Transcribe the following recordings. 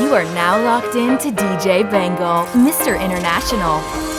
You are now locked in to DJ Bengal, Mr. International.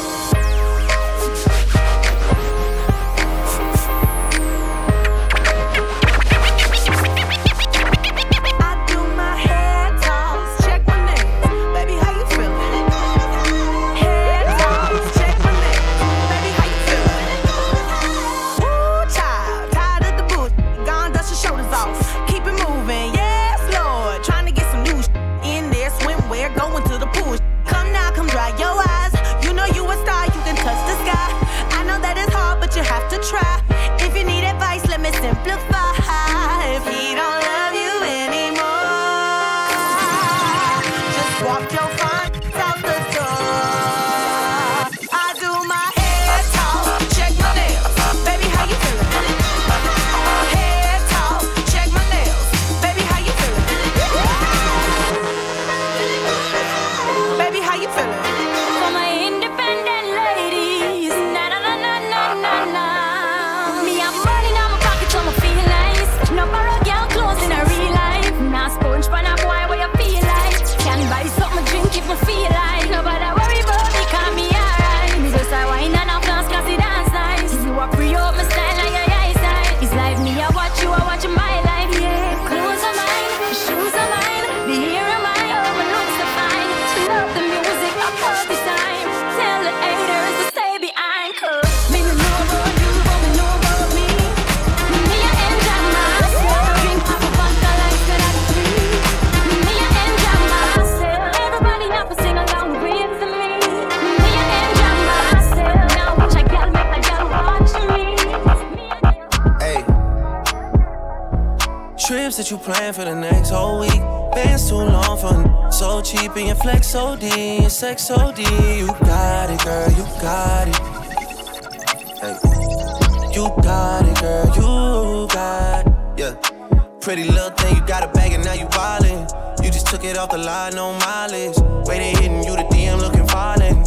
That you plan for the next whole week. Bands too long for so cheap and your flex OD and sex OD. You got it, girl, you got it. Hey. You got it, girl, you got it. Yeah. Pretty little thing, you got a bag and now you ballin'. You just took it off the line, no mileage. Waiting, hitting you the DM looking violent.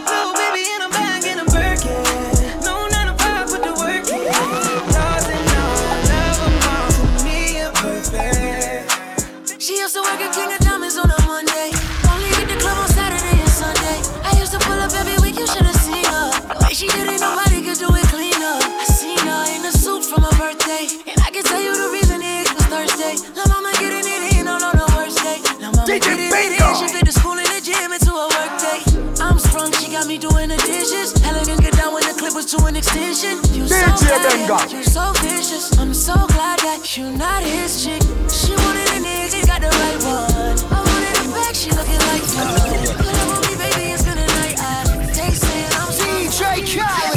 To an extension. You DJ so bad, you so vicious. I'm strong, she got me doing the dishes. Helling didn't get down when the clip was too an extension. I'm so glad that you not his chick. She wanted a nigga, got the right one. I wanted a back, she looking like fun. Up on me, baby, it's gonna night. I, they saying I'm DJ Khaled.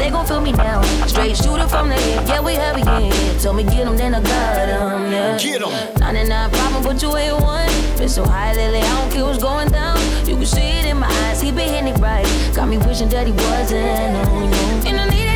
They gon' feel me now. Straight shooter from the hip, yeah, we heavy, yeah. Told me get them, then I got them, yeah. Get them. 99 problem, but you ain't one. Been so high lately, I don't care what's going down. You can see it in my eyes, he been hitting it right. Got me wishing that he wasn't on you. And I need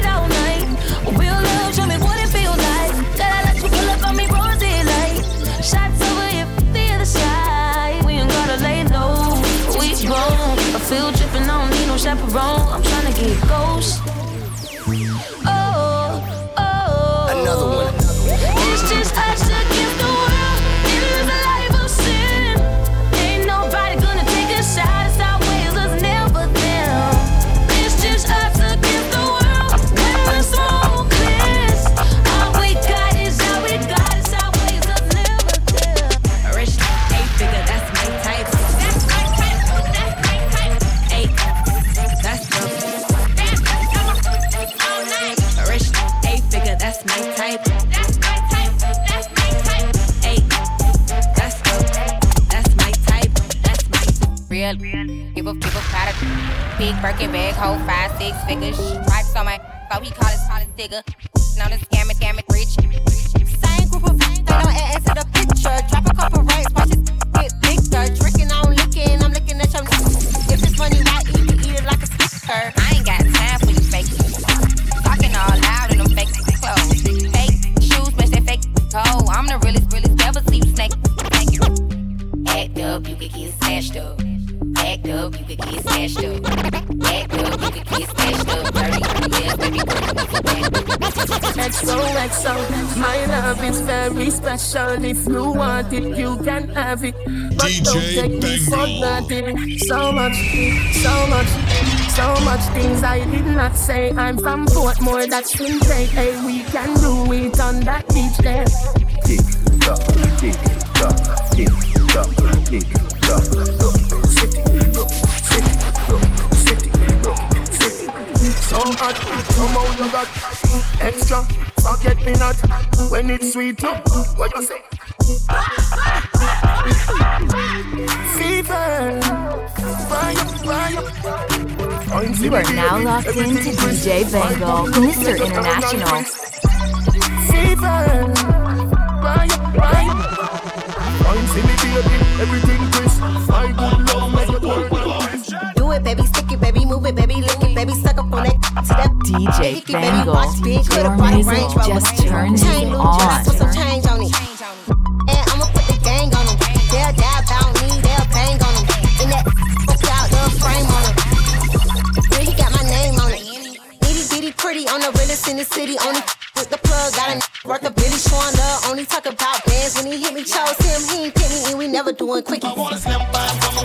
six figures. Stripes on my, so he call his call digger. Special. If you want it, you can have it. But DJ don't take me for Bengal. granted. So much, so much, so much things I did not say. I'm from Portmore, that's in Bay. Hey, we can do it on that beach there. tick tock, tick tock, tick tock, tick tock. Look, city, city, city, city. So hot, come out you got extra. Forget me not when it's sweet. What you say? Fever, fire, fire. You are now locked into DJ Bengal, Mr. International. Fever, fire, fire. Fine, see me baby, everything crisp. My good love make it work. Do it, baby, stick it, baby, move it, baby, lick it, baby, suck up on that to that DJ Hickey, baby, Bengal, watch big, put a your music just turns you blue dress some change on it. And I'ma put the gang on them. They'll die about me, they'll bang on them. In that fuck out the frame on them. Yeah, he got my name on it. Nitty bitty pretty on the realest in the city. Only with the plug, got a worth a Billy showing love. Only talk about bands when he hit me, chose him. He ain't pick me, and we never doing quickies. Yes.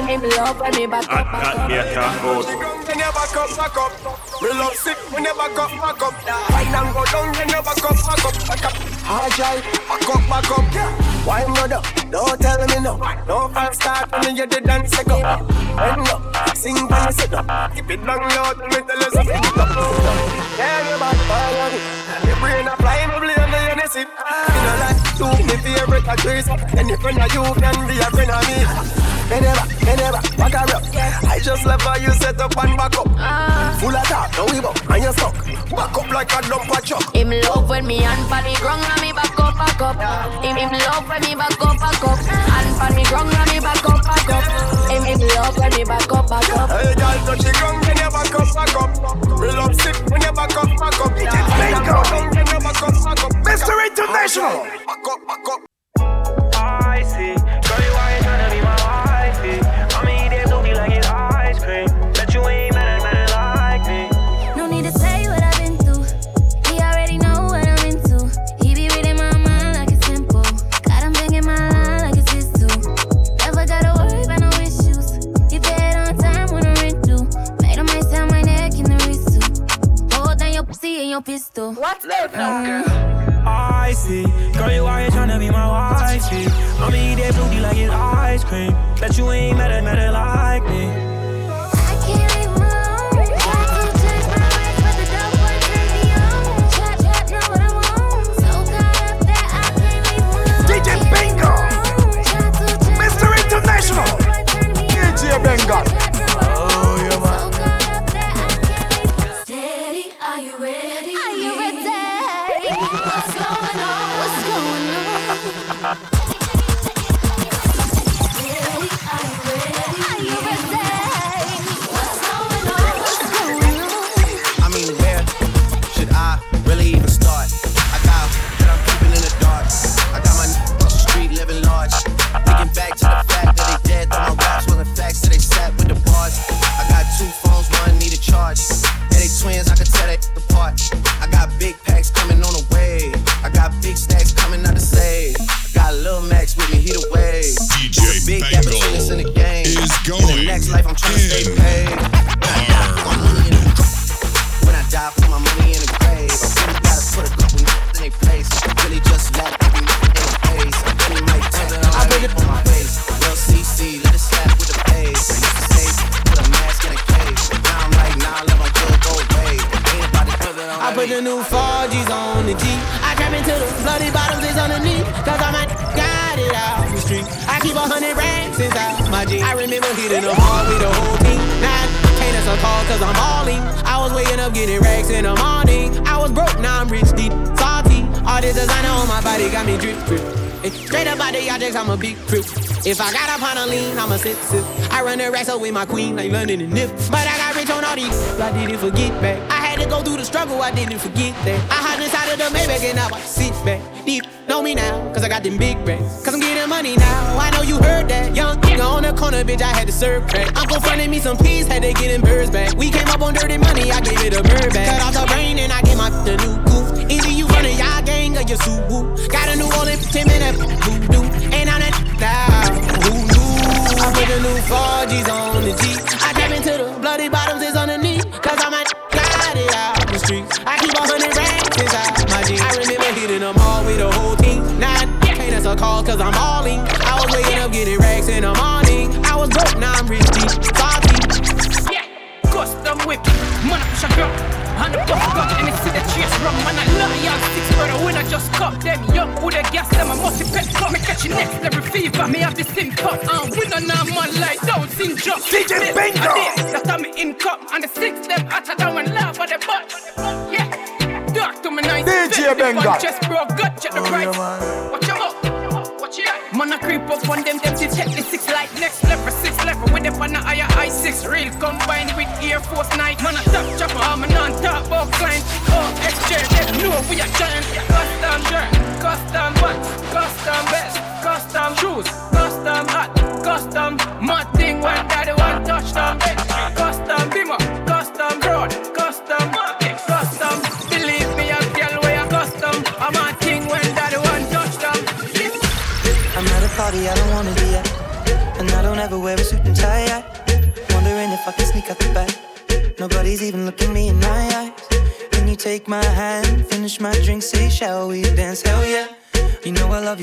Up. Him, him love when me back up, back up. me a can't go. You never come back up. We love sick, we never come back up. Wine and go down, you never come back up. Back up. Hard drive, back up, back up. Why not up? Don't tell me no. No fast start when you did dance a go. Bend up, sing when you sit up. Keep it down low, till me tell you something. Yeah, you bad, bad, bad. Your brain a fly, me blame the innocent. You know like two me favorite actress. Any friend of you can be a friend of me. Me never, me never, back her up. I just love how you set up and back up. Ah. Full of talk, no we and you stuck. Back up like a dump truck. Him love when me hand pan the ground and me back up, back up. Him, him love when me back up, back up. Hand pan the ground and me back up, back up. Him, him love when me back up, back up. Hey, girl, touch the ground, you never come back up. Real up sick, we never come back up. Bingo. You never come back up. Mr. International. Back up, back up. I see. Pistol. What's girl. I see. Girl, you ain't tryna be my wifey. I'ma eat that booty like it's ice cream. Bet you ain't mad at mad like me. I life, getting racks in the morning. I was broke, now I'm rich, deep, salty. All this designer on my body got me drip, drip. Straight up out the objects, I'm a big trip. If I got up on a lean, I'm a sip, sip. I run the racks up with my queen, like London and Nip. But I got rich on all these, I didn't forget back. I had to go through the struggle, I didn't forget that. I hide inside of the Maybach and I sit back. Deep, know me now, cause I got them big racks. Cause I'm getting money now, I know you heard that. Young nigga on the corner, bitch, I had to serve crack. Uncle fronted me some peas, had to get them birds back. We came up on dirty money, I gave it a bird back. Cut off the brain and I gave my the new goof. Either you running y'all gang or you Subaru. Got a new Olympic 10 minute voodoo. And I'm that now. Who knew? I put the new 4G's on the G. I tap into the bloody bottoms cause I'm all in. I was waking up getting racks in the morning. I was broke, now I'm rich deep. Salty. Yeah, custom whip, man, I push a girl. And the puff gun, and it's in the chase rum. Man, I love y'all six brother when I just cut them young. Who they gas them, I must be pet cut. Me catch you next level fever. Me have the same cut. And we don't know man like Down syndrome. DJ Bingo. That's how me income. And the six them hotter down and laugh at the butt. Yeah. Talk to me nice. DJ Benga. Just bro, gut, check the price. Watch your Man, I creep up on them, them to check the six like next level, six level. With them on the higher I6 real combined with Air Force Night. Man, I top chopper, I'm a non top about client. Oh, XJ, they know we are giant.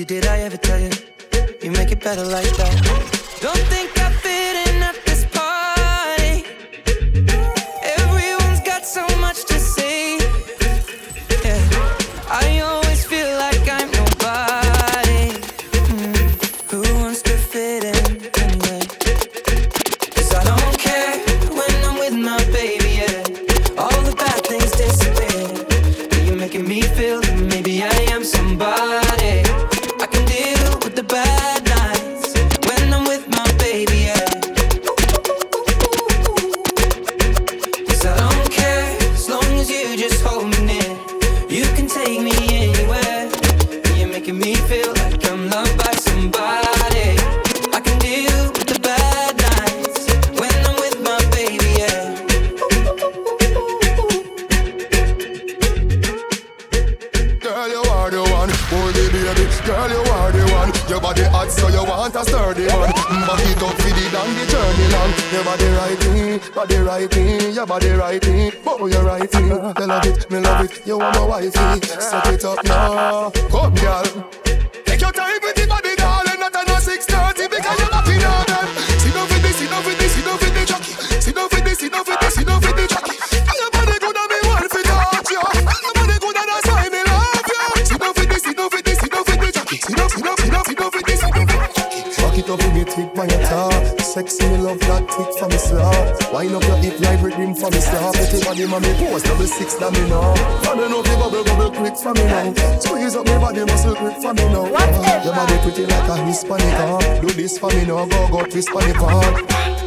Did I ever tell you? You make it better like that. Your body, mommy, pose double six, that me know. Fan enough, you bubble, bubble quick for me now. Squeeze up my body, muscle quick for me now. Your body pretty like a Hispanic, huh? Do this for me now, go, go, twist for me, part.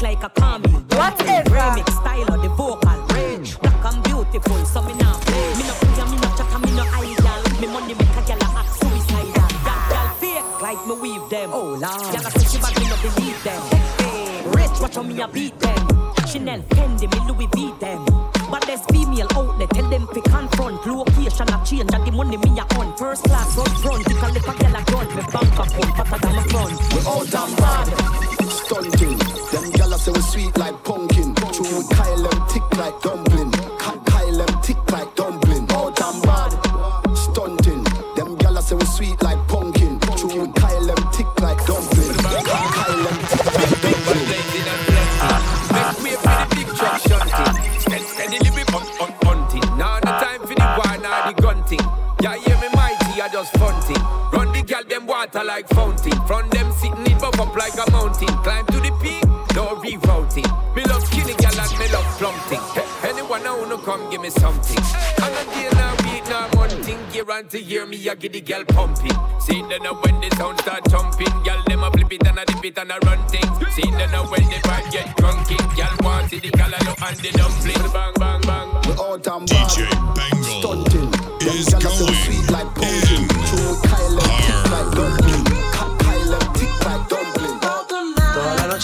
My like a camel. Whatever. Remix style of the vocal range. Black and beautiful, so me not play. Me no play, me no chat, me no idol. Me money make a a act suicidal. Girl fake like me weave them. Oh lord. A say she bad, me no believe them. Rich, watch how me a beat them. Chanel, Fendi, me Louis V them. But there's female outlet, tell them fi confront Location a change and the money me a on First class up front, you can live a girl a grunt Me bank account, fatter than my front We out and bad. Like fountain. From them sitting it buff up like a mountain. Climb to the peak, no rerouting. Me love skinny gal and me love plumping. Hey, anyone I wanna come give me something. I'm not day now, week now, one thing. Year on to year, me I get the gal pumping. See then now when the sound start jumping, gal them a flip it and a dip it and a run things. See then now when the vibe get drunking, gal want see the callaloo and the dumpling. Bang bang bang. We out and bad. Stunting. Them gyal say we sweet like pumpkin. True Kyle them like dumpling.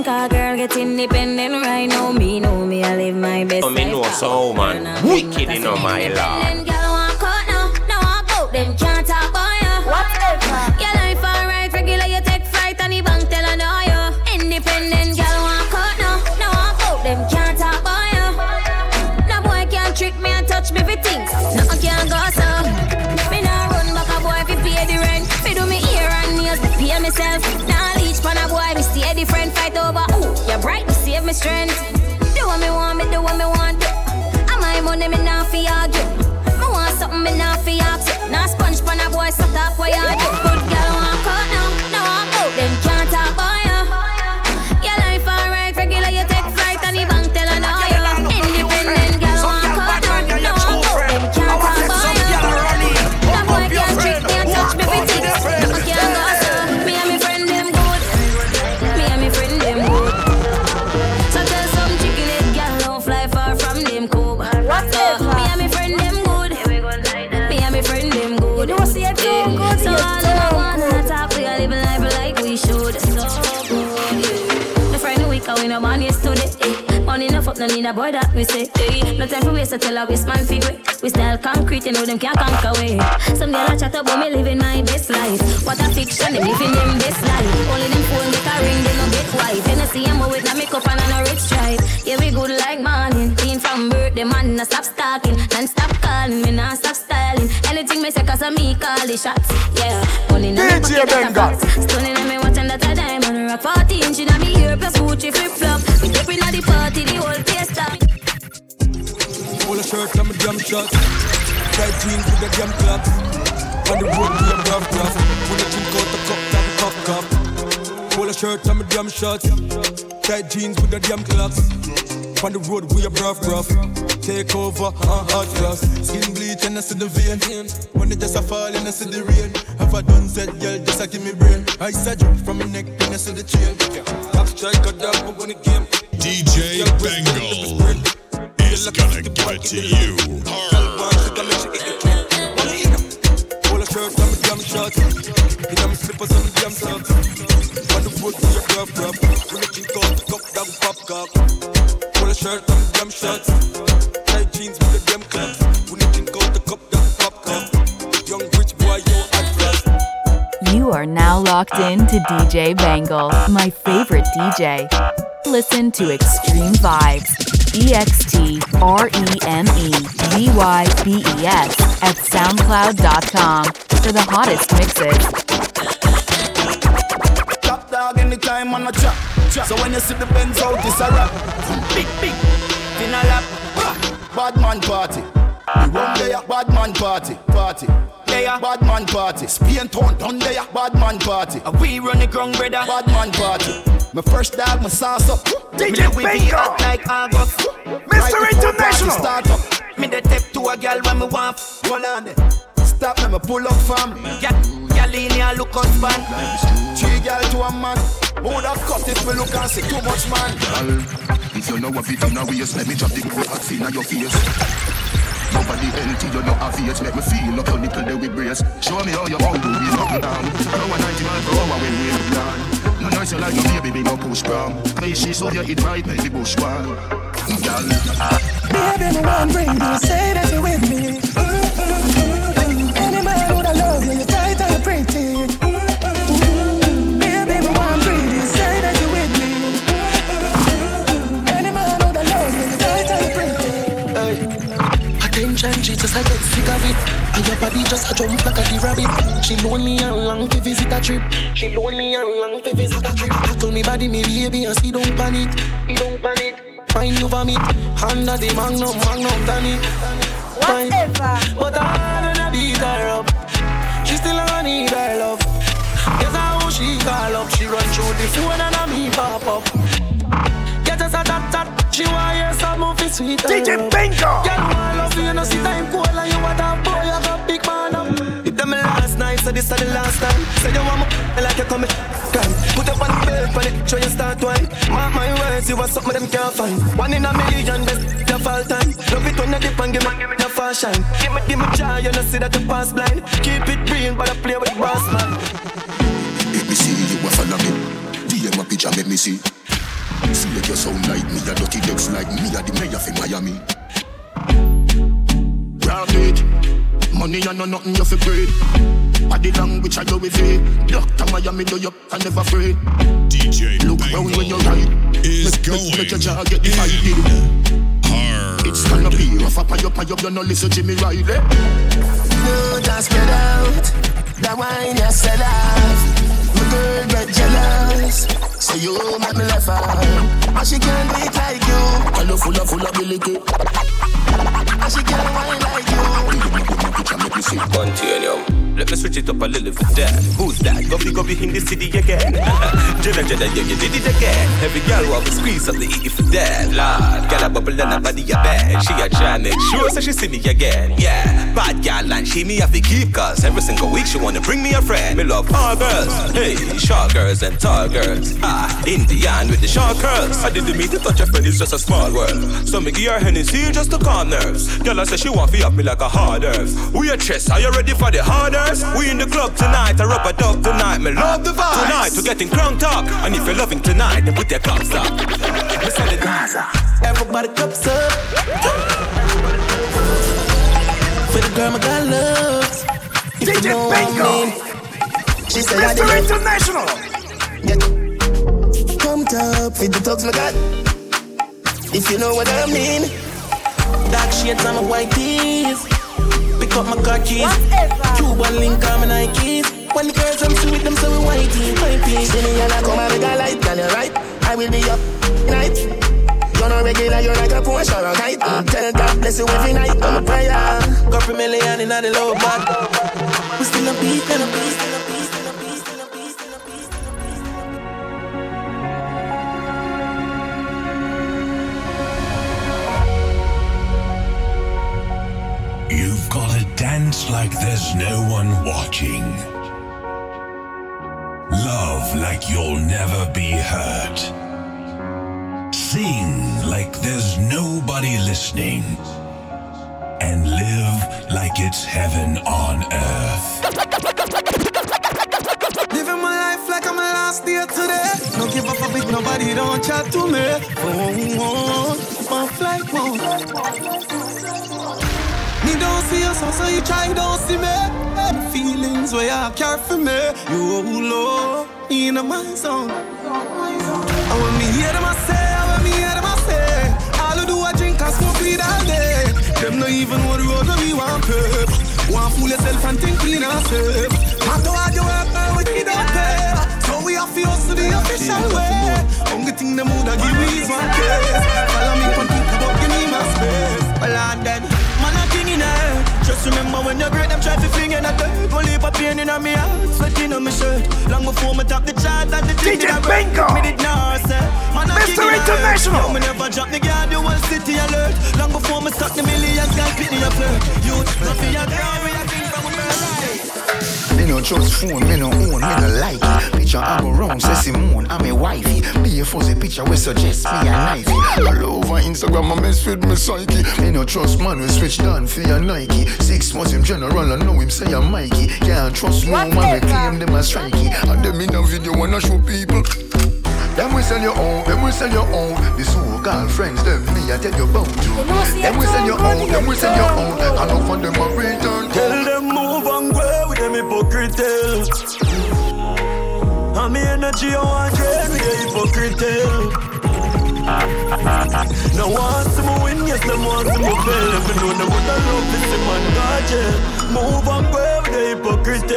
again, car girl get independent right now. Me know me, I live my best Oh, me know so, man. Wicked in my lord. Girl want strength. Do what me want, me do what me want. Do. And my money, me nah fi argue. Me want something, me nah fi ask. Nah sponge pan a boy, so talk what you Money enough up, no need a boy that we say. Hey, no time for waste, so tell a waste man figure. We style concrete, you know them can't conquer way. Some girl a chat about me living my best life. What a fiction, them living them best life. Only them phone get a ring, they no get wife. You know see them with no makeup and a no red stripe. Yeah, we good like morning. Clean from birth, them man no stop stalking. And stop calling, me nah stop styling. Anything me say, cause of me call the shots. Yeah, money in my pocket, that's a Benga. fact. Stunning and me watching that a diamond rock 14 inch in me ear plus Gucci flip flop. We dip inna the party, the whole place stop. Polo shirt and my damn shot. Tight jeans with the damn claps. On the road we a rough rough. When I drink out the cup, damn cup cup. Polo shirt and my damn shot. Tight jeans with the damn claps. On the road we a rough rough. Take over, uh, hot glass. Skin bleach and I see the vein. When it just a fall and I see the rain. Have I done said, girl, just a give me brain. I said drip from my neck and I see the chain. Top strike a dab, but when the game. DJ Bengal is gonna give it to you. Polo shirt and my damn shot. In my slippers and my damn socks. On the road we a rough rough. When I drink out the cup, shirt uh, and my damn shots. Tight jeans with the damn claps. When I drink out the cup, damn pop cock. Young rich boy, yo, advance. You are now locked in to DJ Bangle, my favorite DJ. Listen to Extreme Vybes, E X T R E M E V Y B E S at SoundCloud.com for the hottest mixes. Top dog anytime on a chop. So when you see the Benz out, it's a rap. Big, big. Finna lap. Bad man party. We run there, bad man party. Party. There, bad man party. Spain town down there, bad man party. And we run the ground, brother. Bad man party. My first dog, my sauce up. DJ me we be Bingo. hot like August. Mr. International. Start up. Me the tip to a girl when me want. Hold on there. Stop me, me pull up fam. Gal, gal in here look husband. Three gal to a man. Who would have cut if me look and see too much man? Girl, if you know what it in a waist, let me drop the cold hot fin on your face. Nobody healthy, you know have it. Make me feel up your nipple there with brace. Show me how you want to be nothing down. Now a 90 mile per hour when we plan. No noise you like no baby, baby, no push prom. Hey, she so you eat right, make the bush one. Girl, Baby, me want bring you, say that you're with me. Mm-mm-mm. Any man would have love you, you I get sick of it. And your body just a jump like a the rabbit. She lonely and long to visit a trip. She lonely and long to visit a trip. I told me body, me baby, and see don't panic. You don't panic. Find you vomit under the magnum, magnum tonic. Whatever. But I don't beat her up. She still a need her love. Guess how she call up. She run through the phone and I me pop up. Get us a chat chat. She want hear some movie sweet. Uh. DJ Bingo. Girl, want love you, no see time cold and you want a boy, you got big man up. It them last night, so this is the last time. Say you want me like you coming. Come, put up on the bed, on it, show you start wine. Mark my words, you want something them can't find. One in a million, best your fall time. Love it when you dip and give me, give me your fast shine. Give me, give me joy, you know see that you pass blind. Keep it real, but I play with the boss man. Let me see you a follow me. DM a picture, make me see. See make you sound like me, a dirty decks like me, a the mayor for Miami. Rabbit, money and no nothing you fi breed. Body language I do with it. Doctor Miami do you can never afraid. DJ Look round when you ride. is make, going make, make your jaw get the ID. hard. It's gonna be rough up and up and up. You no listen Jimmy Riley. No, just get out. That wine you sell off. My girl get jealous. Say you make me laugh. And she can't it like you. Hello, full of full of ability. And she can't wine like you. Continuum. Let me switch it up a little bit there. Who's that? Goffy Goffy in the city again. Jenna Jenna, yeah, you did it again. Every girl want to squeeze up the E for that. Lord, got a bubble and a body a bad. She a try make sure so she see me again. Yeah, bad girl me have to keep cause every single week she wanna bring me a friend. Me love all girls. Hey, short girls and tall girls. Ah, Indian with the short curls. I didn't mean to touch a friend, it's just a small world. So me give her Hennessy just to calm nerves. Girl, I say she want to up me like a hard earth. We a chess, are you ready for the hard earth? We in the club tonight, I rub a dub tonight. Me love the vibe. Tonight, we're getting crunk talk. And if you're loving tonight, then put your cups up. Send it Gaza. Everybody cups up. For the girl my God loves. If DJ you know I Bingo. She said I Mr. did International. Yeah. Come top for the thugs my God. If you know what I mean. Dark shades on my white tees. Pick up my car keys. Cuban link on my Nikes. When the girls I'm sweet, them so we whitey, whitey. See me and I come and make a light, girl, you're right. I will be up night. You're not regular, you're like a Porsche or a kite. Mm. Tell God bless you every night. I'm a prayer. Couple million in the low back. We still a beat and a beat, still a beat, still a beat, still a beat, still a beat, still a beat. You've gotta dance like there's no one watching. Love like you'll never be hurt. Sing like there's nobody listening. And live like it's heaven on earth. Living my life like I'm my last day today. Don't give up with nobody, don't chat to me. Oh, oh, one flight mode. Me don't see you, so, so you try, don't see me. The feelings where you care for me. You oh, low in my zone. And when me hear them, I Not even what road where we want pep. Want fool yourself and think clean and safe. Matter what you work, we need don't pay. So we have to hustle the official way. Only thing them woulda give me one case. Follow me, one think about give me my space. Well, I dead. Man, I'm king in her. Just remember when you're great, them try to fling in a dirt. Go leave a pain in my heart, sweating on my shirt. Long before me top the chart and the DJ. Bingo. Me did not say. Man, Mr. king in her. International. Yo, me never drop the guard, the whole city alert. Long before me the millions, guys pity a flirt. Youth, nothing you ground, a king from a bird Me no trust phone, me no own, me no like it. Picture I go wrong, say Simone, I'm a wifey. Be a fuzzy picture, we suggest me a knifey. All over Instagram, I mess with me psyche. Me no trust man, we switch down for your Nike. Six months him general, I know him say I'm Mikey. Can't trust no man, we claim them as strikey. And them in a video wanna show people. Them we sell your own, them we sell your own. The so-called friends, them me I tell you about you. Them we sell your own, them we sell your own. And up on them a return. Tell them move and hypocrite. And me energy I want drain with the hypocrite tale. Now want some win, yes, them want some fail. If you know them what I love is the man God, yeah. Move and with the hypocrite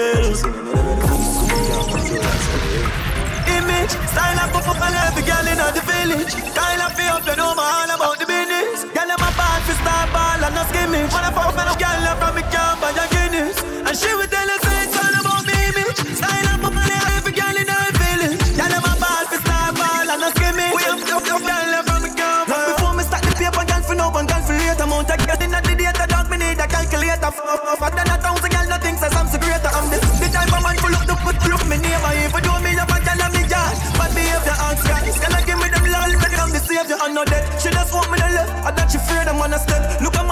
image. Style up, up, up, and every girl in the village. Of feel up, you know, my all about the business. Girl, I'm a bad for star ball and no skimming. Wanna fuck, man, girl, from me camp and your Guinness. And she would tell us Fuck than a thousand girl, nothing says I'm so greater. I'm the, the type of man full up the put look me neighbor. If you do me, you're a I'm me yard. Bad behavior, guys. Can I give me them lol? Them the savior, I'm not dead. She just want me to live. I that she fear them on a step. Look at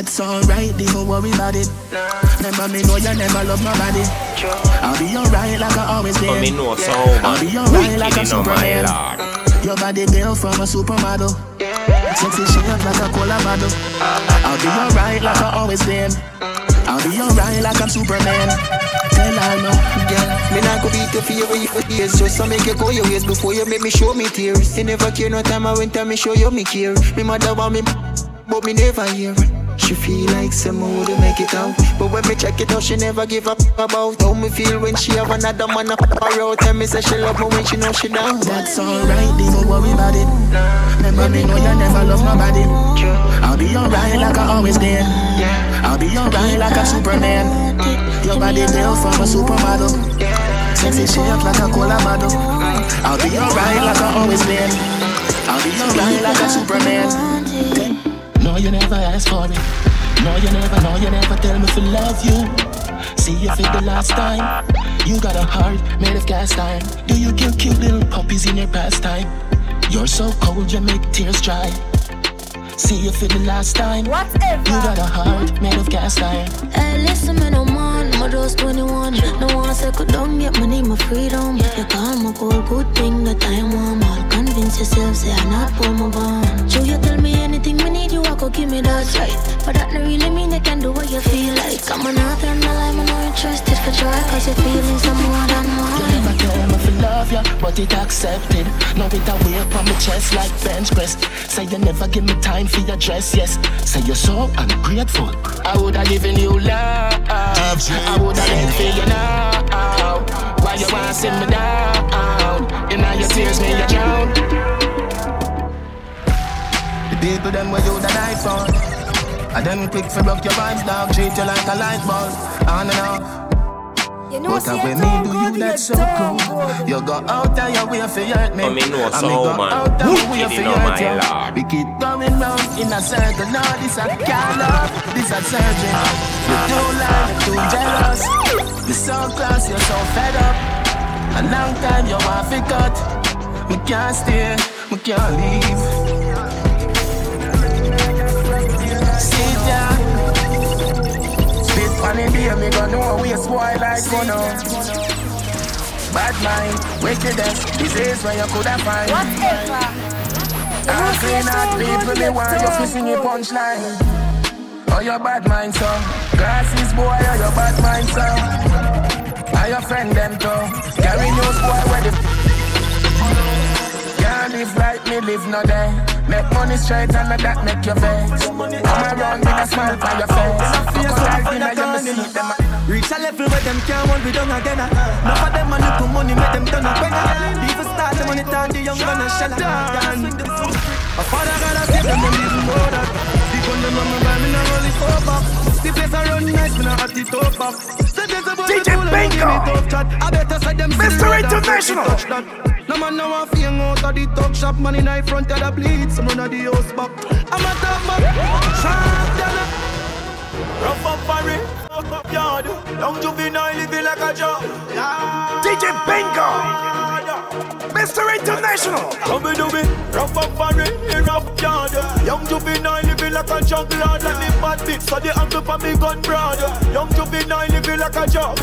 That's alright, don't worry about it. Remember me know you never love nobody. I'll be alright like I always been. But me know so I'll be alright like a Wicked, you know, my superman. Your body built from a supermodel. Sexy shape like a cola bottle. I'll be alright like I always been. I'll be alright like I'm Superman. Tell her no, Girl, me not go beat you for your way for years Just to make you go your ways before you make me show me tears You never care no time I went and me show you me care Me mother want me, but me never hear She feel like some more to make it out But when me check it out, she never give up about How me feel when she have another man up her out Tell me say she love me when she know she down That's alright, don't worry about it. Remember me know you never love nobody. I'll be alright like I always been. I'll be alright like a Superman. Your body built from a supermodel. Sexy shape like a cola bottle. I'll be alright like I always been. I'll be alright like a Superman. No, you never ask for it. No, you never, no, you never tell me to love you. See you for the last time. You got a heart made of cast iron. Do you kill cute little puppies in your pastime? You're so cold, you make tears dry. See you for the last time. Whatever. You got a heart made of cast iron. Hey, listen, me no man, my just 21. No one second down, get my name, my freedom. You call my goal, good thing that I'm warm. All convince yourself, say I'm not for my bond. So you tell me anything we need, you I go give me that right. But that no really mean you can do what you feel like. I'm my life, I'm not interested for try, cause your feelings are more than You mine. never tell me to love ya, but it accepted. Now it a weight on my chest like bench press. Say you never give me time for your dress, yes. Say you're so ungrateful. I woulda given you love. I woulda been for you now. Why you wanna sit me down? In all your tears, me you drown. The people them where you the die for. I them quick for broke your vibes, dog. Treat you like a light bulb. On and off. But I when me do you that so cool You go out of your way for hurt me I me know And so, me go man. out of your way Wicked, for you know, hurt my you lord. We keep going round in a circle. Now this a call up, this a surgery You're too loud, you're too jealous. You're so close, you're so fed up. A long time you want to cut. Me can't stay, me can't leave. Sit down. Spit funny day, me go know we a spoil like you know Bad mind, wickedness, disease where you coulda find. I'm clean out people, me want you to sing a punchline. Oh, your bad mind, so Glasses boy, oh, your bad mind, so Are your friend them too Carry news boy, where the live like me, live no day Make money straight and that make you vex I'm around with a smile on your face Fuck out like dinner, you me see them Reach a level where them can't hold me down again. Enough of them a little money make them turn up when Even start the money turn the young gun and shell. A father gotta save them and even more that. Big gun them on my vibe, me not it four back. The place I run nice, me not hot it up back. DJ Bingo, Mr. International. No man no want feel out of the talk shop Man in the front of the bleed Some run of the house back. I'm a top man. Sharp down Rough up for it, fuck up yard. Young juvenile living like a job. DJ Bingo. Mr. International. Come do me, rough up for it in rough yard. Young juvenile living like a juggler Like me bad bitch, so the angle for me gun broad. Young juvenile living like a job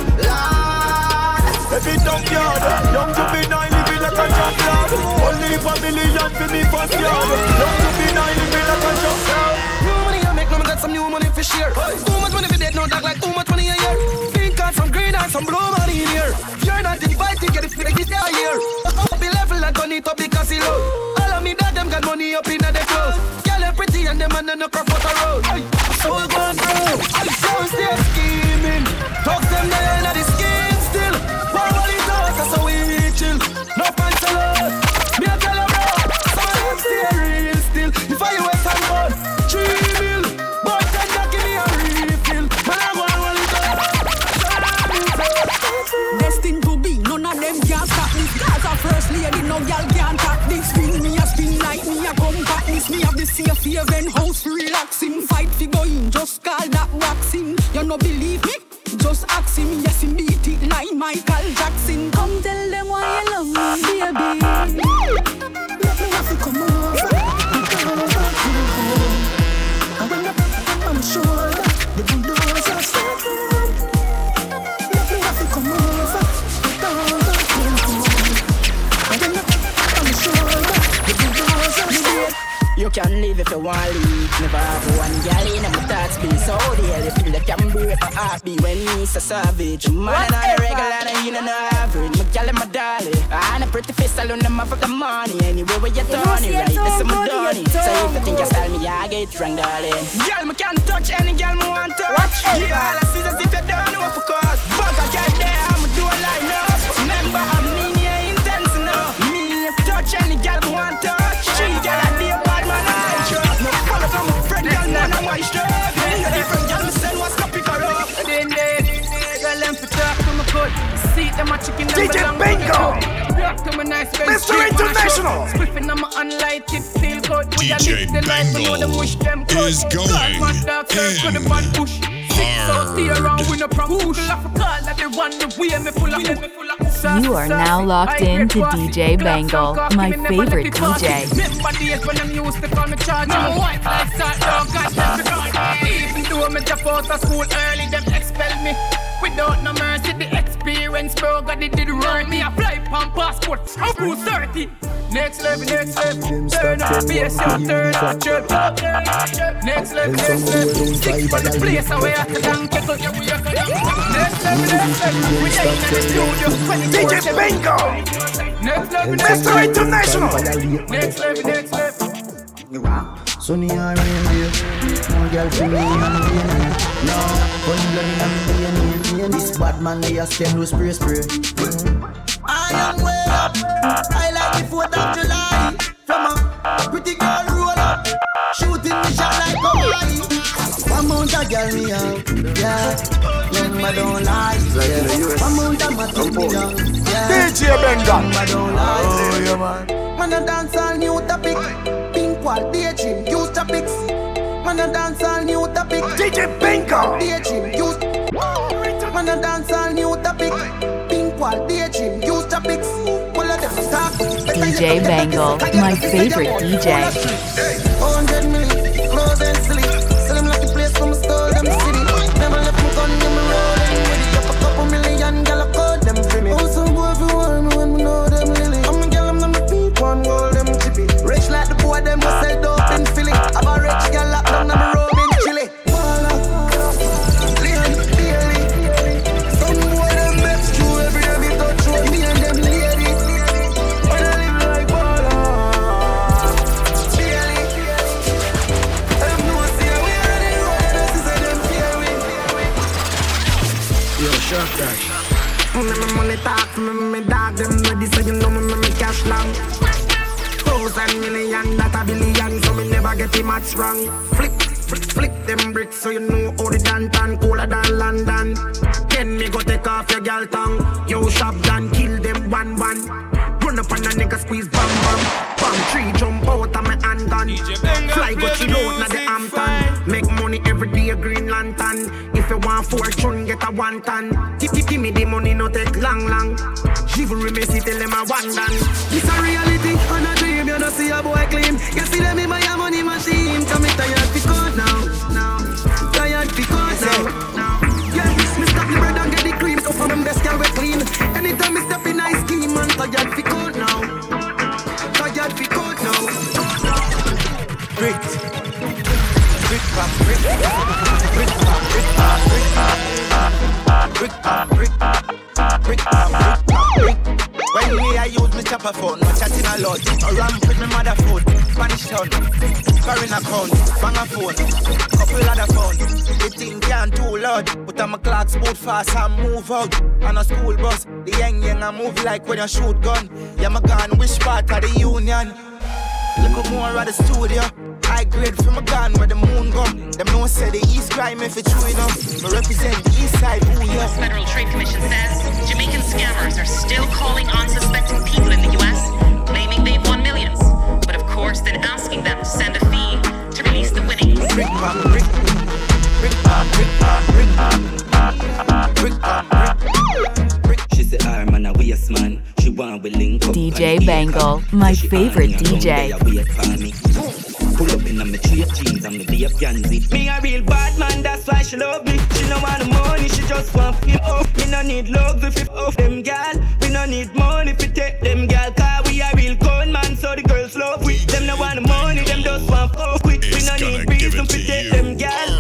Every dump yard Young juvenile living like a juggler Only for million for me first yard. Young juvenile living like a juggler New money I make, now me got some new money for share. Too much money for dead, no dog like too much money a year. Pink card from green and some blue money in here. You're not invited, get it for the this year Up the level, I it up because he low. All of me that them got money up in the clothes. Girl, they pretty and them man no crop out the road have the safe house for relaxing. Fight fi go in, just call that waxing. You no believe me? Just ask him, yes he beat it like Michael Jackson. Come tell if you want leave. Never have one gal in my thoughts be so dear. You feel like I'm break a heartbeat when me so savage. Man, not a regular, and you know no average. My gal and my dolly. I'm a pretty face, alone them up for the money. Anyway, where you turn it right, this is my donny. So if you think you style me, I get wrong, darling. Girl, me can't touch any girl me want touch. Yeah, all I see is if you don't know for cause. Fuck a girl there, I'ma do a line up. Remember, I'm mean, yeah, intense enough. Me touch any girl me want touch. She I be a girl, man, I'm. Yeah, different girl, me send what's copy for up. Then girl, them for talk to my coat. See them a chicken them DJ Bingo. to the coat. Rock to my nice face, Mr. straight on the International. show. On my unlight it feel good. DJ live the life, we know them wish them could. is going God, man, dark circle, the bad push. Six out here around, we no proper. I forgot that they want the way me full of me full of You are now locked in to DJ Bangle, my favorite DJ. Remember days when them used to call me charge I'm white like start dog got them to call Even though me drop out of school early them expel me Without no mercy the experience bro God it did run me. I fly on passport. I'm cool 30 Next level, next level. Turn up, be a show, turn up, chirp Next level, next level. Six for the place away at the down Kick out your way at the down Next level, next level. We ain't in the studio DJ Bingo! Next level, next level. Mr. International! Next level, next level Sunny or rain day, no girl free me and rain No, funny blood in me DNA This bad man they a spend with spray spray. I am way up, I like the 4th of July. From a pretty girl roll up, shooting me shot like Hawaii One mount a girl me out, yeah Remember don't lie, yeah. One mount a mat put me down, yeah DJ Benga. Remember don't lie, Oh, yeah, man. Man a dance all new topic Pink daydream, use topics. Man a dance all new topic. DJ Bingo. Daydream, use Man a dance all new topic. Pink wall, daydream, use topics. All of them talk DJ Bangle, my favorite DJ. Oh, it much wrong. Flick, flick, Flick them bricks so you know how the Danton cooler than London. Then me go take off your gal tongue. Yo, shop done, kill them one one. Run up on a nigga squeeze bam bam. Bam tree jump out of my handgun. Fly go chill out na the Hampton. Make money every day, a green lantern. If you want fortune, get a one ton. Give, me the money, no take long long. Chivalry me see tell them a one done. This a reality and a You see a boy clean. You see them in my money machine. Come me tired fi cut now. now. Tired fi cut now. Yeah, me stop the bread and get the cream. So from them best girl we clean. Anytime me step in ice scheme, man, tired fi cut now. Tired fi cut now. Brick. Brick pop, brick. Brick pop, brick pop, brick pop. Brick pop, brick pop. Brick pop, chopper phone, no chatting a lot. Ramp with me mother phone, Spanish town, foreign account, bang a phone, couple other phone. The thing can't too loud, but I'm a clock boot fast and move out. On a school bus, the young young I move like when you shoot gun. Yeah, my gun, which part of the union? Look more at the studio. High from a gun where the moon go. Them no say the East crime if it's true enough. Me represent East side, ooh yeah. U.S. Federal Trade Commission says Jamaican scammers are still calling unsuspecting people in the U.S., claiming they've won millions, but of course then asking them to send a fee to release the winnings. Brick pop, brick, brick pop, brick pop, brick pop, brick pop, brick. She say I'm an a waste man. She want we link up. DJ Bangle, my favorite DJ. Pull up in a me straight jeans and me a Yanzi. Me a real bad man, that's why she love me. She no want the money, she just want feel off. Oh, me no need love if it off them gal. We no need money if it take them gal. Cause we a real con man, so the girls love we. Them no want the money, them just want fuck we. We no need reason if it take them gal.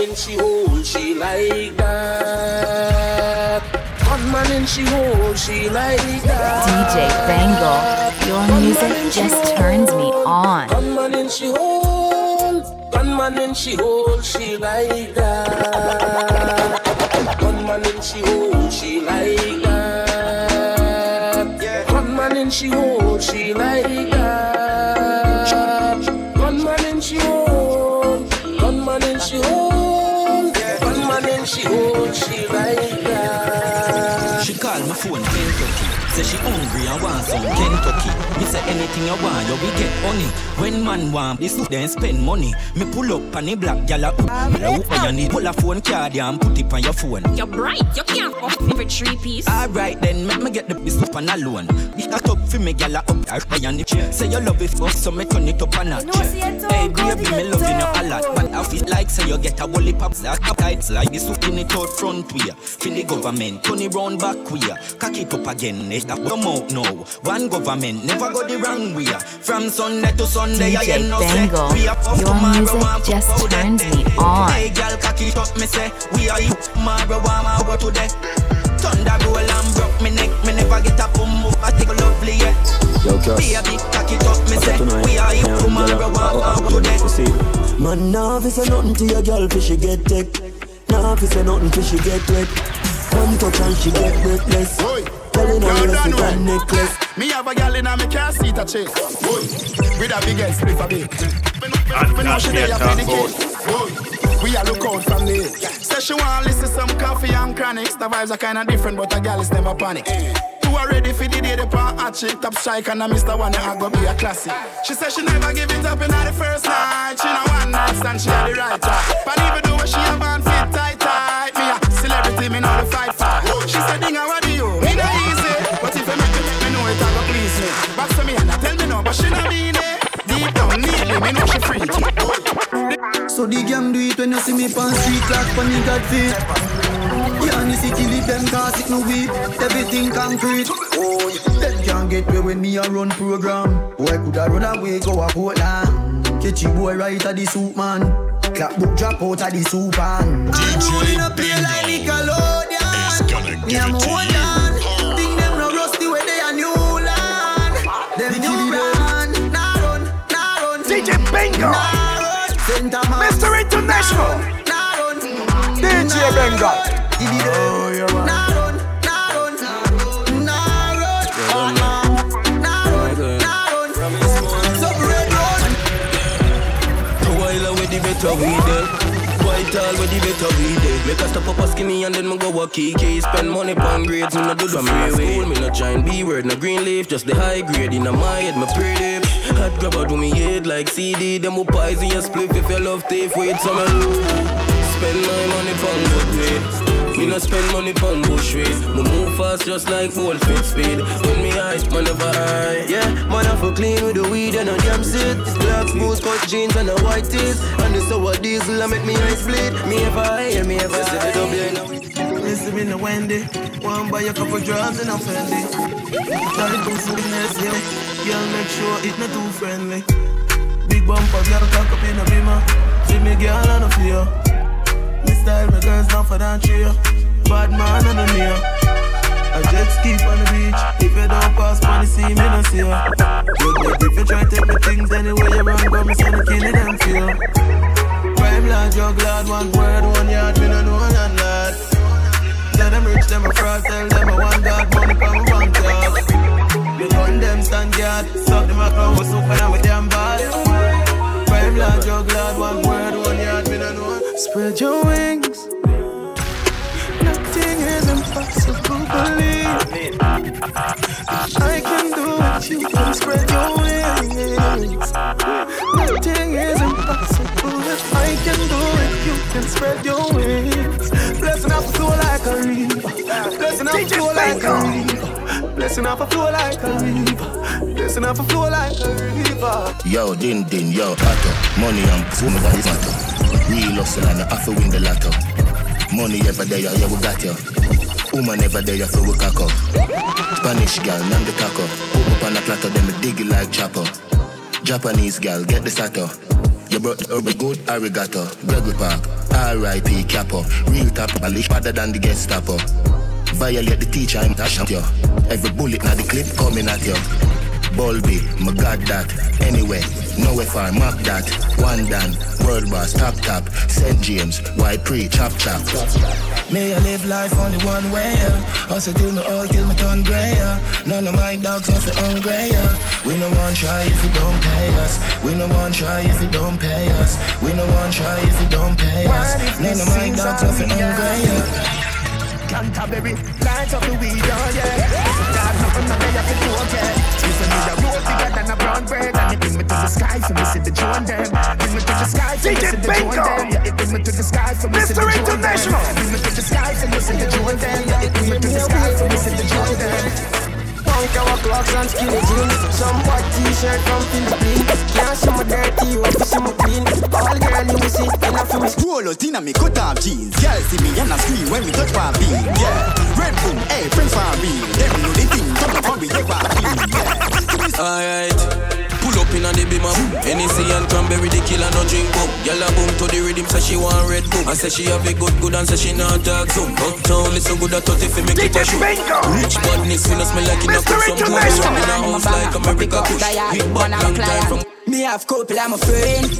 In she hole, she like that. Gunman in she hole, she like that. DJ Bangle, your music just turns me on. Gunman in she hole, gunman in she hole, she like that. Gunman in she hole, she like that. Gunman in she hole, she Say she hungry and want some Kentucky. Me say anything you want, you will get honey. When man want this, then spend money. Me pull up on the black gyal a Me la hook you need. Pull a phone card ya and put it on your phone. You're bright, you can't fuck me for three piece. Alright then, make me get the business up on a loan. It a up for me gyal a up I on the chair. Say you love it fuck, so me turn it up a notch. Hey baby, me loving you a lot, but I feel like say you get a wally pop that up tights like this in it out front way. Feel the government, turn it round back way. Cock it up again, eh? It up come out now. One government never go the wrong way. From Sunday to Sunday, I DJ ain't no say. Bangle, We are off your tomorrow, music want just go out turns there. me on. Hey girl, cock it up, me say. We are you, tomorrow, want my go today. Thunder roll and broke me neck, me never get a boom up, I take a lovely yeah. Yo, Cass. Baby, cock it up, me say. We are you, Yeah, tomorrow, girl, want I- I- my go today. you see. Man, nah, fi say nothing to your girl, fi she get tech. Nah, fi say nothing, fi she get wet. One touch and she get breathless. Telling her Yo, yes, done it well. necklace. Me have a gal in a me car seat a chase. Boy, with a big ass spliff a bit. Me know she there for the kid. Boy, we a look out from the hill. Say she want to listen some coffee and chronics. The vibes are kinda different, but a gal is never panic. You are ready for the day the pan hot chick top strike and I miss the one that go be a classic. She said she never give it up in the first night. She know one night stand, she had the right time. But even though she have the gang do it when you see me pan street like funny God feet. Yeah, and see city it them cause it no weep. Everything concrete. Oh, yeah. them can't get away when me a run program. Boy, could I run away, go a Portland. Catchy boy right at the soup man. Clap book drop out at the soup man. I'm rolling up here like Nickelodeon. Me I'm a hold run, run. DJ Bingo. Nah Mr. International. DJ Bengal. Oh, you're right. A while away the better we dey. White all with the better we dey. Make us stop up a skinny and then me go walk key Spend money on grades, me no do the free school. Me no join B word, no green leaf, just the high grade in my head, me pretty. Hot grabber do me head like CD. Them who pies in your split if you love thief with some. Spend my money on good way. Me no spend money on bush way. Me move fast just like full fit speed. When me hype, man never high. Yeah, man I feel clean with the weed and a damn sit. Black smooth cut jeans and a white tees. And the sour diesel I make me eyes bleed. Me ever high, me ever the double. Listen me no Wendy. One buy a couple drugs and I'm Fendi. Try to do some business, yeah. Girl, make sure it's not too friendly. Big bumper, girl, cock up in a beamer. See me, girl, on the fear. Me style, my girls not for that cheer. Bad man on the near. I jet ski on the beach. If you don't pass money, see me no see ya. Look if you try to take me things anywhere you run, go me send a killing them feel. Crime lord, jug lord, one word, one yard, me no know none lad. Tell them rich, them a fraud, tell them I want God, money from my bank Gun them stand guard, suck them a clown, what's up and with them bad. Crime lord, jug lord, one word, one yard, me no know. Spread your wings. Nothing is impossible, believe. I can do it, you can spread your wings. Nothing is impossible. If I can do it, you can spread your wings. Blessing off a flow like a river. Blessing off a flow like a river. Blessing off a flow like a river. Blessing off a flow like a river. Yo, din din, yo, otto. Money and boom that is matter. Real hustle and I to win the lotto. Money ever there, yeah, we got you. Woman ever there, so we cock up. Spanish girl, name the taco. Put up on the platter, then me dig it like chopper. Japanese girl, get the sato. You brought the urban good arigato. Gregory Park, R.I.P. Capo. Real top, a lick better than the Gestapo. Violate the teacher, I'm dash at you. Every bullet now the clip coming at you. Bulby, my god that. Anyway, nowhere far, mark that. One done, world boss, top top. St. James, white pre, chop chop. May I live life only one way, yeah. Hustle till me old, till me turn grey, yeah. None of my dogs have to hungry, yeah. We no one try if you don't pay us. We no one try if you don't pay us. We no one try if you don't pay us. None of my dogs have to hungry, yeah. Canterbury, light up the weed, oh yeah. Got nothing, nothing you can do, okay. If you need a road bigger than a brown bread, and it bring me to the sky for me see the joint them. Bring me to the sky for me see the joint them. Yeah, it bring me to the sky for me see the joint them. Bring me to the sky for me see the joint them. Yeah, it bring me to the sky for me see the joint them. Punk our clocks and skinny jeans Some white t-shirt from Philippines Can't show my dirty, you have to show my clean All girl you see, enough for me Roll out in a me cut off jeans. Girl see me and I scream when we touch my beat. Yeah, red boom, hey, friends for real. Them know the thing, come up and we ever clean. Yeah. Alright. Pull up in a the beamer. Hennessy and cranberry, the killer no drink boom. Gyal a boom to the rhythm, say she want red boom. I say she have a good good and say she not talk soon. Uptown listen good at 30 fi make it a shoot. Rich badness, we no smell like it a cook some good. Run in a house like America push. Big bad long time from. Me have couple, I'm a friend.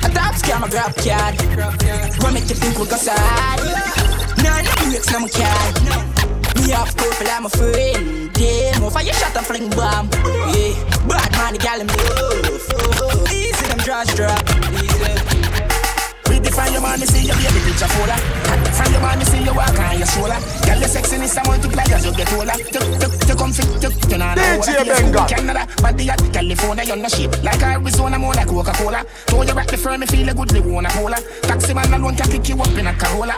A top scam, a grab card. Run make you think we go sad. None of the no my card. Me have couple, I'm a friend. Damn, off you shot and fling bomb. Yeah, bad man, the gal in love. Easy, them draws drop. Easy. We define your man, me see your baby picture folder. From your man, me see your walk on your shoulder. Girl, your sexiness a multiply as you get older. You, you, you come fit, you, you know DJ Benga. Canada, body at California, you're no shape. Like Arizona, more like Coca-Cola. Throw you back the firm, me feel a good, they wanna hold her. Taxi man alone can pick you up in a Corolla.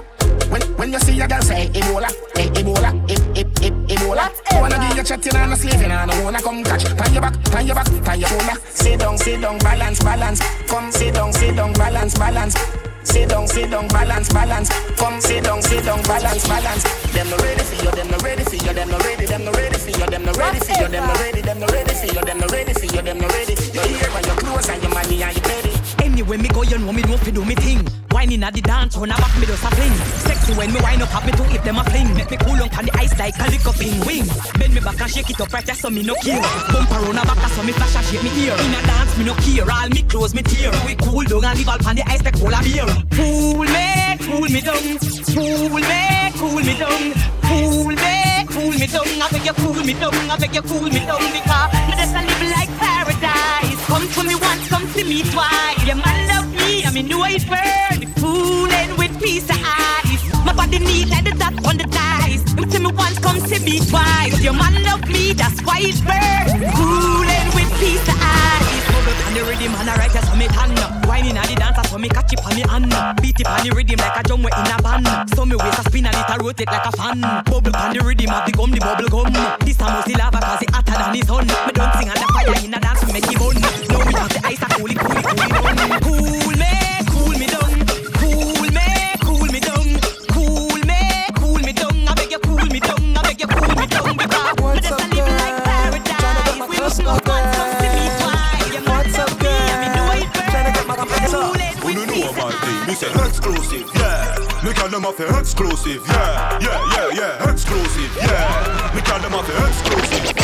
When, when you see a girl say Ebola, eh, Ebola, eh, eh, eh, Ebola. Wanna give you chatting and a slaving and I wanna come catch. Pan your back, pan your back, pan your shoulder. Sit down, sit down, balance, balance. Come sit down, sit down, balance, balance. Sit down, sit down, balance, balance. Come sit down, sit down, balance, balance. Them no ready for you, them no ready for you, them no ready, them no ready for you, them no ready for you, them no ready, them no ready for you, them no ready for you, them no ready. Your ear and your clothes and your money and your belly. When me go, you know me know fi do me thing. Whining at the dance, when I back me just a fling. Sexy when me wine up, me to if them a fling. Make me cool on the ice like a lick up in. Bend me back and shake it up right there so me no care. Bump around a back so me flash and shake me ear. A dance me no care, all me clothes me tear. We cool down and leave all on the ice like cola beer. Fool me, cool me down. Fool me, cool me down. Fool me, cool me down. I beg you cool me down. I beg you cool me down because me just a live like paradise. Come to me once, come me twice. Your man love me, I mean know it burn. Fooling with piece of ice. My body neat like the dot on the dice. Come to me once, come to me twice. Your man love me, that's why it burn. Fooling with piece of ice. Bubble on the rhythm and I write just me tan. So me catch it on me hand. Beat it on the rhythm like a drum in a band. So me waist a spin and it a rotate like a fan. Bubble on the rhythm of the gum, the bubble gum. This time must lava cause it hotter than the sun. Me don't sing on the fire in a dance, we make it burn. Now we have the ice a cool it, cool it, cool it exclusive, yeah. Me call them off exclusive, yeah, yeah, yeah, yeah, exclusive, yeah. Me call them off exclusive, yeah.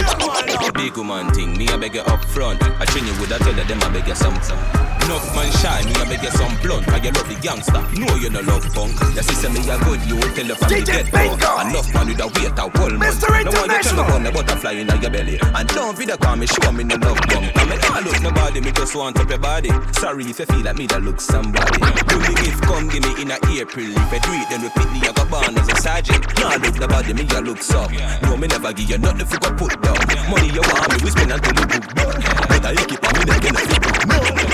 Big woman thing, me I beg you up front. I train you with a tell you them I beg you some some. Enough man shy, me I beg you some blunt. Cause you love the gangster, no you no love punk. The sister me a good, you will tell the family DJ get Bingo. drunk. Enough man with a weight a whole month. Mr. No one you tell about the butterfly in your belly. And don't video call me, show me no love punk. I mean, I look nobody, me just want up your body. Sorry if you feel like me that look somebody. Do me gift, come give me in a April. If I do it, then repeat me, I got born as a sergeant. Nah, look nobody, me a look some. No, me never give you nothing for go put down. Money you want me, we spend until you book done. But I keep on me, gonna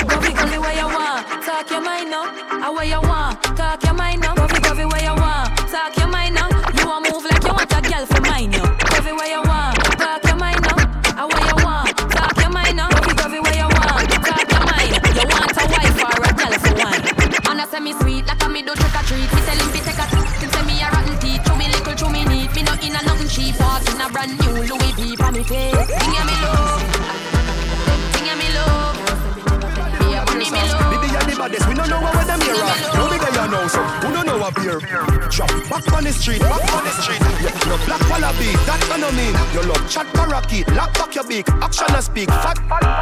Go fi go fi where you want, talk your mind now. Ah where you want, talk your sweet a me do trick or treat. Me tell him fi take a me a rotten teeth. Me little, me neat. Me no in a nothing cheap. Walk in a brand new Louis V for me face. Sing ya me love, baddest. We don't know where them here at. No bigger you know, so who don't know a beer? Drop back on the street, back on the street. Yeah, no black wallaby, that gonna mean you love chat parakeet. Lock back your beak, action and speak. Fat,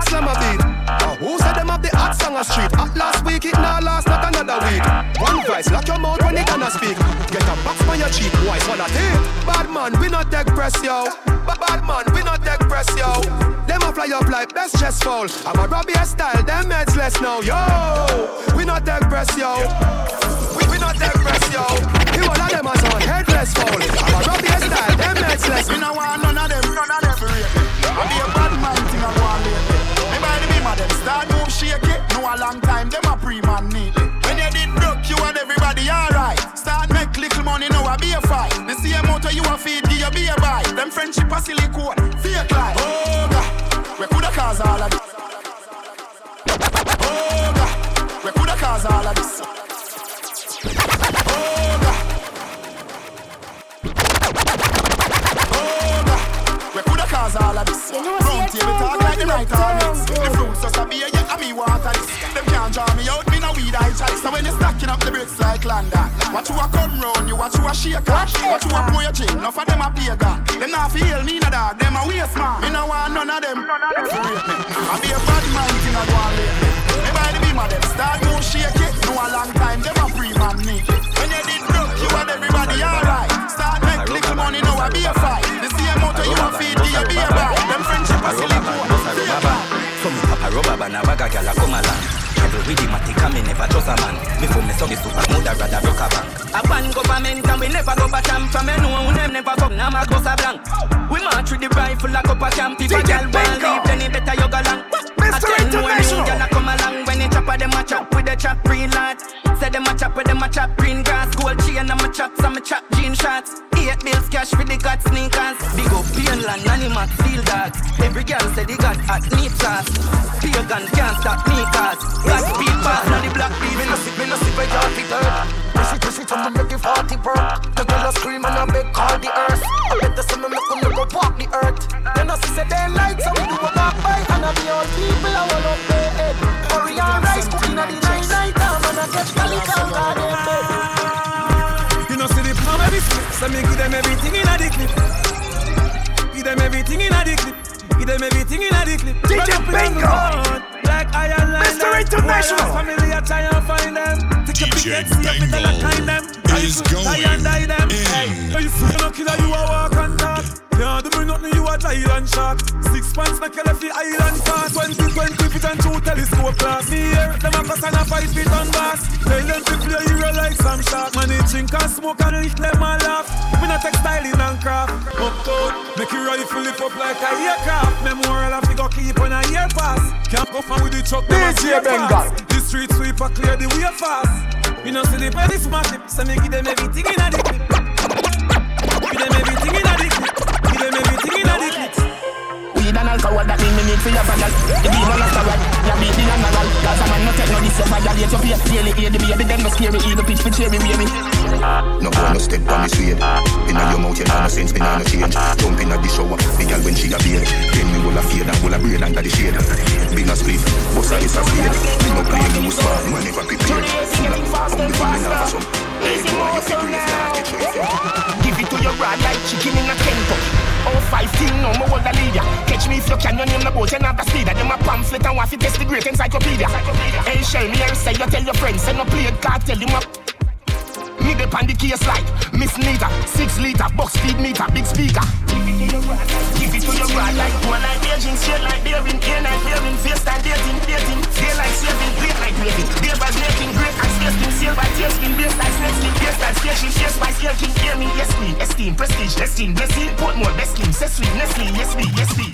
slam a beat. Uh, who said them have the hot song a street? At last week, it now last not another week. One voice, lock your mouth when it gonna speak. Get a box on your cheek, why swallow it? Bad man, we not take press yo. Ba- Bad man, we not take press yo. Them a fly up like best chest fall. I'm a Robbie style, them heads less now, yo. We not take press yo. We, we not take press yo. You all of them as on headless fall. I'm a Robbie style, them heads less. Me no want none of them, none of them for me. I be a bad man thing I go on lately. Me by the beam of them start move shaky. No a long time, them a pre-man neatly. When you did broke, you and everybody alright. Start make little money, now I be a fight. Me see a motor you a feed, give you be a buy. Them friendship a silicone, fake life. Oh God, we coulda cause all of this. Oh we cause all of this. God. God, we coulda cause all of this. Front here we talk like the right armies. The fruits just a beer, yeah, me water this. Them can't draw me out, me no weed I chalice. So when you stacking up the bricks like London, watch you a come round, you watch you a shake Watch you a pour your chin, enough of them a play God. Them not feel me no dog, them a waste man. Me no want none of them. I be a bad man, thing I go on lately. Me by the beam of them, start move shake it. No a long time, them a pre-man need it. When you did broke, you and everybody alright. Start make little money, now I be a fight. The same motor you a feed, give you be a buy. Them friendship a silicone. From Papa Rubber band, a bag a gal a come along. Travel with the matic and me never trust a man. Before me saw the super mood, I rather broke a bank. A ban government and we never go back camp. From me know who them never come, now my close a blank. We march with the rifle like up a camp. If a gal want leave, then it better you go long. I new gal a come along. When it chop them a chop with the chop green lot. Say them a chop with them a chop green grass. Gold chain and my chop, some a chop jean shots. Eight bills cash for the got sneakers. Big up Painland, animal, steel dogs. Every girl say they got hot meat sauce. Pagan can't stop me cause speed pass, now the black beat Me no sip, me no sip a dirty she just sit on make it party work. The girl a scream and I make all the earth. I let the sun make them go walk the earth. Then I see say they like some do a back by and I be all people I wanna their head. Curry rice cooking at the night night time and I catch cali cow out their. You know see the palm every so me give them everything in a the clip. Give them everything in a the clip. Give them everything in a the clip. DJ Bingo. Black Iron Mr. International. Family, I try and find them. DJ Bengal is going I and die them. in. You killer, you a walk and talk. Yeah, do bring nothing, you a giant shark. Six pants, you left the island fast. 20, 20 feet and two telescope glass. Me here, them a pass and a five feet on bass. Tell them to play hero like some shark. Man, they drink and smoke and lift them and laugh. Me not textiling and craft. Uptown, make you rifle it up like a aircraft. Memorial of figure keep on a year pass. Can't go far with the truck, them a Bengal. pass. The street sweeper clear the way fast. Me no see the penny smash it, so me give them everything in a clip. Give them everything Weed and alcohol that mean? Me need for your bagel The demon after right, ya beat the animal Cause a man no take no this, your violate your face Daily hear the baby, them no scary Eagle pitch for cherry baby. No boy no step on the suede Inna your mouth you know no sense, me nah no change. Jump inna the shower, the girl when she a beard. Then me will a fade and will a braid under the shade. Big a split, boss a is a spade Me no play loose man, man never prepared. Full of hungry women have uh, some. Hey boy, you feel brave, nah get your Give it to your rod like chicken in a tempo Oh, five no more hold a leader. Catch me if you can, your name the boat, you not the speeder. Them a pamphlet and to test the great encyclopedia. Hey, shell me here, say you tell your friends, say no play it, cartel, you a me dip on the case like Miss Nita, six liter, box speed meter, big speaker. Give it to your rod like one like Beijing, straight like Daring, air like bearing, face time dating, dating, day like saving, late like raving, day by making great as tasting, sail by tasting, base like skin, base like station, chase by scale king, hear me, yes we, esteem, prestige, destin, blessing, put more best king, say sweet, Nestle, yes we, yes we.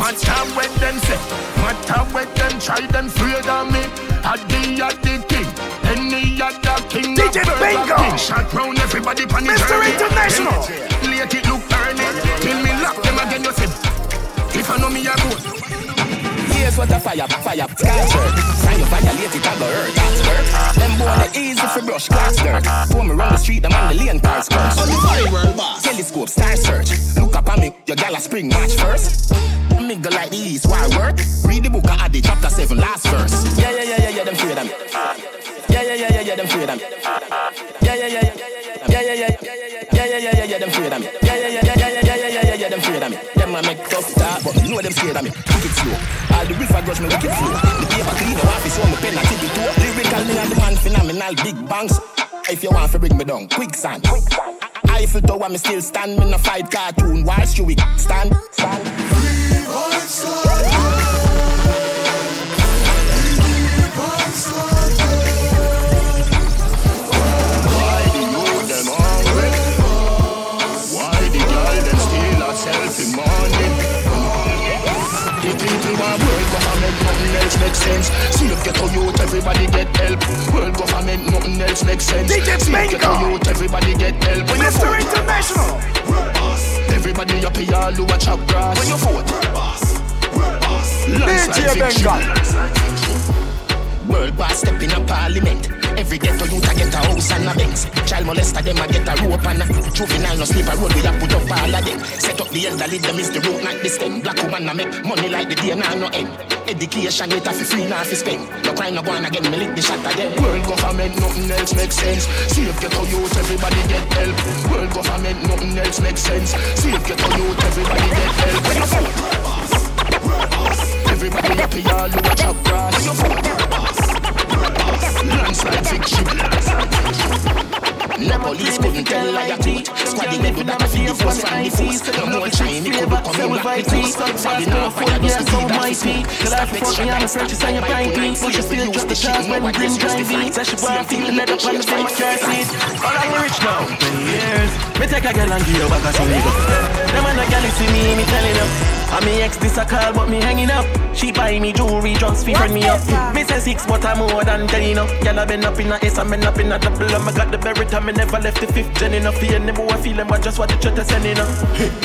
Matter what them say, matter what them try, them afraid of me. At the at the king, any other king. DJ Bingo. King shot round everybody pan the Mr. journey. International. Late it look early, till me lock them again. You say, if I know me a good. Here's what a fire, fire, sky shirt. Sign you violate it, I go hurt, that's hurt. Them boy they easy for brush glass dirt. Pour me round the street, them on the lane car skirt. On the fire world boss. Telescope, star search. Look up at me, your gal a spring match first. Me go like the east, why work? Read the book of Adi, chapter 7, last verse. Yeah, yeah, yeah, yeah, yeah, them afraid of me. Yeah, yeah, yeah, yeah, them afraid of me. Yeah, yeah, yeah, yeah, yeah, yeah, yeah, yeah, yeah, yeah, yeah, them afraid of me. Yeah, yeah, yeah, yeah, yeah, yeah, yeah, yeah, yeah, them afraid of me. Them a make tough talk, but me know them scared of me. Wicked slow. All the river grudge me wicked flow. The paper clean up office, so me pen a tip it to. Lyrical me and the man phenomenal, big bangs. If you want to bring me down, quicksand. Eiffel Tower, me still stand. Me no fight cartoon. Wall Street, stand, stand. Why else makes sense. See if get youth, everybody get help. World government, nothing else makes sense. DJ See if get a Bingo. youth, everybody get help. When Mr. International. everybody up here, all who chop grass. When you landslide DJ. Bengal. World boss step in a parliament. Every ghetto youth a get a house and a Benz. Child molester them a get a rope and a juvenile no sleep a road we a put up all of them. Set up the elderly them is the root not the stem. Black woman a make money like the day now no end. Education it fi free now fi spend. No crime no go on again me lick the shot again. World government, nothing else makes sense. See if get a youth, everybody get help. World government, nothing else makes sense. See if get a youth, everybody get help. When you vote, everybody here, all who a chop grass. When you vote, landslide victory. No police couldn't tell liar truth. Squaddy dead with that a feel force from the force. No more he could come in like the toast. Squaddy now fire just to see that face. Stop extra, stop my brain. Push still just the chance when grim driving. Say she want feeling let up on the front car seat. All I'm rich now, 20 years. Me take a girl and give her back a nigga. Them and a girl is see me, me telling up. And me ex this a call, but me hanging up. She buy me jewelry, drugs, fi friend me up. Me say six, but I'm more than ten enough. Girl, I been up in a S, I been up in a double. And I got the berry time, I never left the fifth gen enough. For any boy feel them, but just what the church is sending up.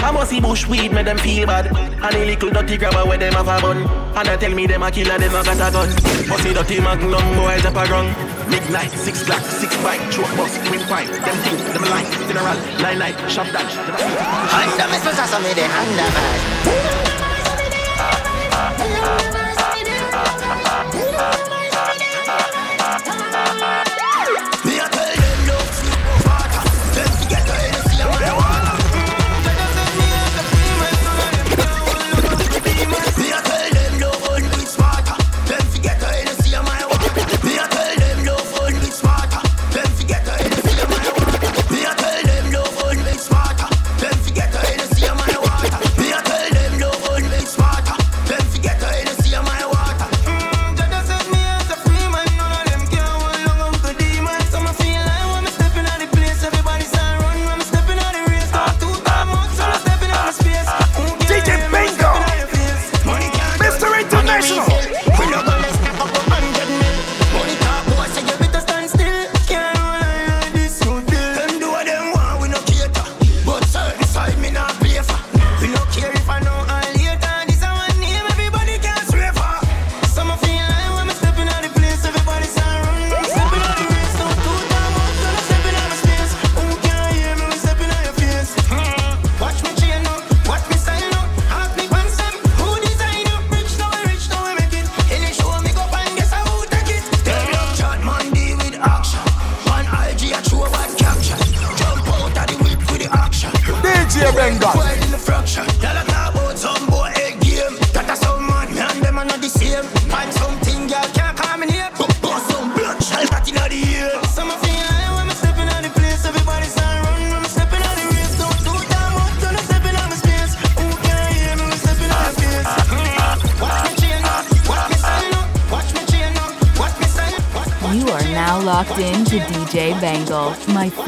I must see bush weed, make them feel bad. And a little dirty grabber where them have a bun. And I tell me them a killer, them a got a gun. Must see dirty magnum, boys up a run. Midnight, six black, six bike, truck bus, quick pipe. Them things, them line, general, line light, shop dash. Anda, me sposa so me de anda Música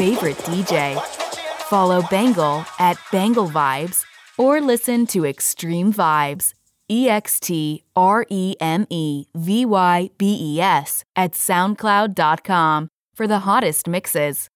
favorite DJ. Follow Bangle at Bangle Vibes or listen to Extreme Vybes, E X T R E M E V Y B E S, at SoundCloud.com for the hottest mixes.